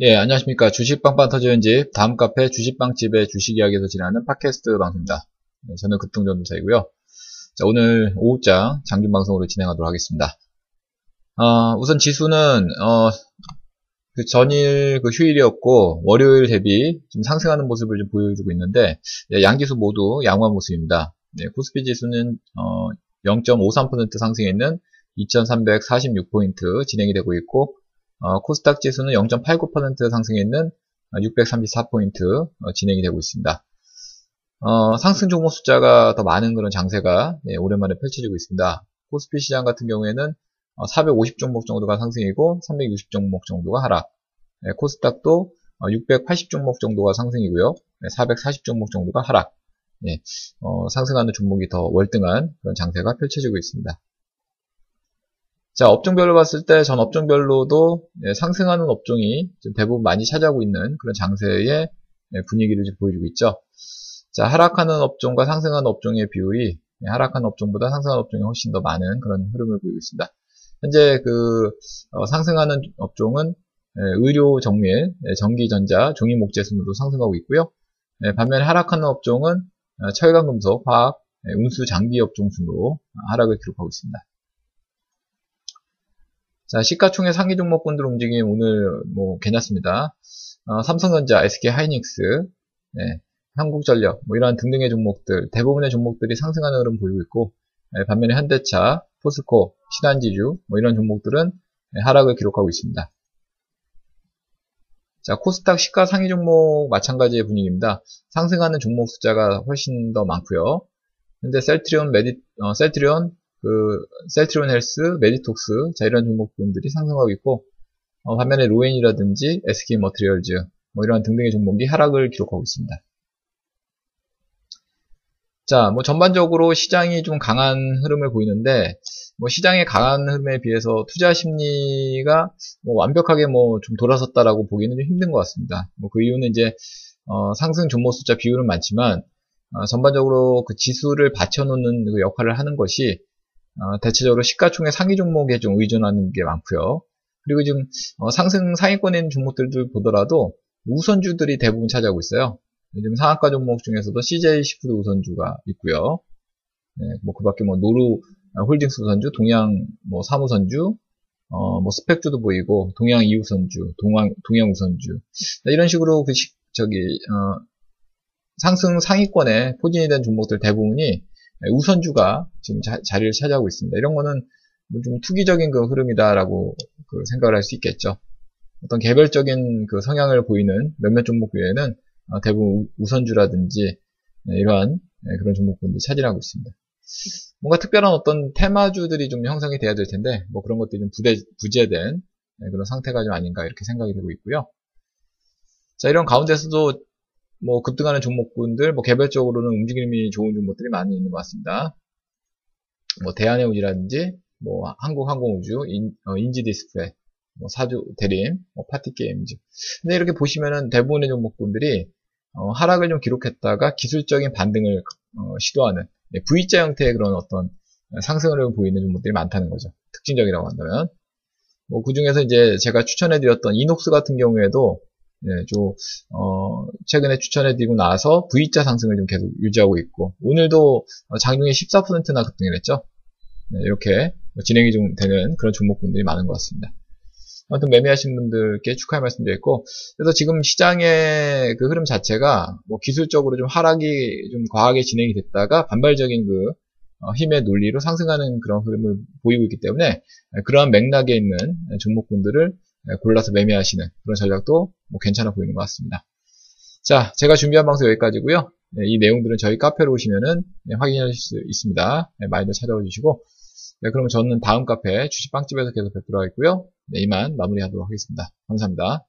예, 안녕하십니까. 주식빵빵 터지는 집, 다음 카페 주식빵집의 주식 이야기에서 진행하는 팟캐스트 방송입니다. 네, 저는 급등전도사이고요. 자, 오늘 오후장 장중 방송으로 진행하도록 하겠습니다. 어, 우선 지수는, 어, 그 전일 그 휴일이었고, 월요일 대비 좀 상승하는 모습을 좀 보여주고 있는데, 예, 양지수 모두 양호한 모습입니다. 네, 코스피 지수는, 어, 0.53% 상승했는 2346포인트 진행이 되고 있고, 어, 코스닥 지수는 0.89% 상승했는 634포인트 어, 진행이 되고 있습니다. 어, 상승 종목 숫자가 더 많은 그런 장세가 예, 오랜만에 펼쳐지고 있습니다. 코스피 시장 같은 경우에는 450 어, 종목 정도가 상승이고 360 종목 정도가 하락. 예, 코스닥도 680 어, 종목 정도가 상승이고요. 440 예, 종목 정도가 하락. 예, 어, 상승하는 종목이 더 월등한 그런 장세가 펼쳐지고 있습니다. 자, 업종별로 봤을 때 전 업종별로도 예, 상승하는 업종이 대부분 많이 차지하고 있는 그런 장세의 예, 분위기를 보여주고 있죠. 자, 하락하는 업종과 상승하는 업종의 비율이 예, 하락하는 업종보다 상승하는 업종이 훨씬 더 많은 그런 흐름을 보이고 있습니다. 현재 그 어, 상승하는 업종은 의료 정밀, 전기전자, 종이목재 순으로 상승하고 있고요. 반면에 하락하는 업종은 어, 철강금속, 화학, 운수 장비 업종 순으로 하락을 기록하고 있습니다. 자, 시가총액 상위 종목군들 움직임 오늘 뭐 괜찮습니다. 어, 삼성전자, SK 하이닉스, 네, 한국전력, 뭐 이러한 등등의 종목들, 대부분의 종목들이 상승하는 흐름 보이고 있고, 네, 반면에 현대차, 포스코, 신한지주, 뭐 이런 종목들은 네, 하락을 기록하고 있습니다. 자, 코스닥 시가 상위 종목 마찬가지의 분위기입니다. 상승하는 종목 숫자가 훨씬 더 많고요. 현재 셀트리온, 메디, 어, 셀트리온, 그 셀트리온 헬스, 메디톡스 자 이런 종목분들이 상승하고 있고 어, 반면에 로엔이라든지 SK 머티리얼즈 뭐 이런 등등의 종목이 하락을 기록하고 있습니다. 자, 뭐 전반적으로 시장이 좀 강한 흐름을 보이는데 뭐 시장의 강한 흐름에 비해서 투자 심리가 뭐 완벽하게 뭐 좀 돌아섰다라고 보기는 좀 힘든 것 같습니다. 뭐 그 이유는 이제 어, 상승 종목 숫자 비율은 많지만 어, 전반적으로 그 지수를 받쳐놓는 그 역할을 하는 것이 어, 대체적으로 시가총액 상위 종목에 좀 의존하는 게 많고요. 그리고 지금 어, 상승 상위권에 있는 종목들을 보더라도 우선주들이 대부분 차지하고 있어요. 지금 상한가 종목 중에서도 CJ 시푸드 우선주가 있고요. 네, 뭐 그밖에 뭐 노루 홀딩스 우선주, 동양 뭐 사무선주, 어, 뭐 스펙주도 보이고 동양 2우선주, 동양 동양 우선주 네, 이런 식으로 그 시, 저기 어, 상승 상위권에 포진이 된 종목들 대부분이 네, 우선주가 지금 자, 리를 차지하고 있습니다. 이런 거는 뭐좀 투기적인 그 흐름이다라고 그 생각을 할 수 있겠죠. 어떤 개별적인 그 성향을 보이는 몇몇 종목 외에는 어, 대부분 우선주라든지 네, 이러한 네, 그런 종목군들이 차지하고 있습니다. 뭔가 특별한 어떤 테마주들이 좀 형성이 돼야 될 텐데 뭐 그런 것들이 좀 부대, 부재된 그런 상태가 좀 아닌가 이렇게 생각이 되고 있고요. 자 이런 가운데서도 뭐 급등하는 종목군들, 뭐 개별적으로는 움직임이 좋은 종목들이 많이 있는 것 같습니다. 뭐 대한해운이라든지 뭐 한국항공우주, 인, 어, 지디스플레이, 뭐 사주 대림, 뭐 파티게임즈. 근데 이렇게 보시면은 대부분의 종목군들이 어, 하락을 좀 기록했다가 기술적인 반등을 어, 시도하는 네, V자 형태의 그런 어떤 상승을 보이는 종목들이 많다는 거죠. 특징적이라고 한다면. 뭐, 그 중에서 이제 제가 추천해드렸던 이녹스 같은 경우에도 예, 좀, 어, 최근에 추천해드리고 나서 V자 상승을 좀 계속 유지하고 있고, 오늘도 장중에 14%나 급등을 했죠. 네, 이렇게 진행이 좀 되는 그런 종목분들이 많은 것 같습니다. 아무튼 매매하신 분들께 축하의 말씀드렸고, 그래서 지금 시장의 그 흐름 자체가 뭐 기술적으로 좀 하락이 좀 과하게 진행이 됐다가 반발적인 그 어, 힘의 논리로 상승하는 그런 흐름을 보이고 있기 때문에 그러한 맥락에 있는 종목군들을 네, 골라서 매매하시는 그런 전략도 뭐 괜찮아 보이는 것 같습니다. 자, 제가 준비한 방송 여기까지고요. 네, 이 내용들은 저희 카페로 오시면은 네, 확인하실 수 있습니다. 네, 많이들 찾아와 주시고, 네, 그럼 저는 다음 카페 주식빵집에서 계속 뵙도록 하겠고요. 네, 이만 마무리하도록 하겠습니다. 감사합니다.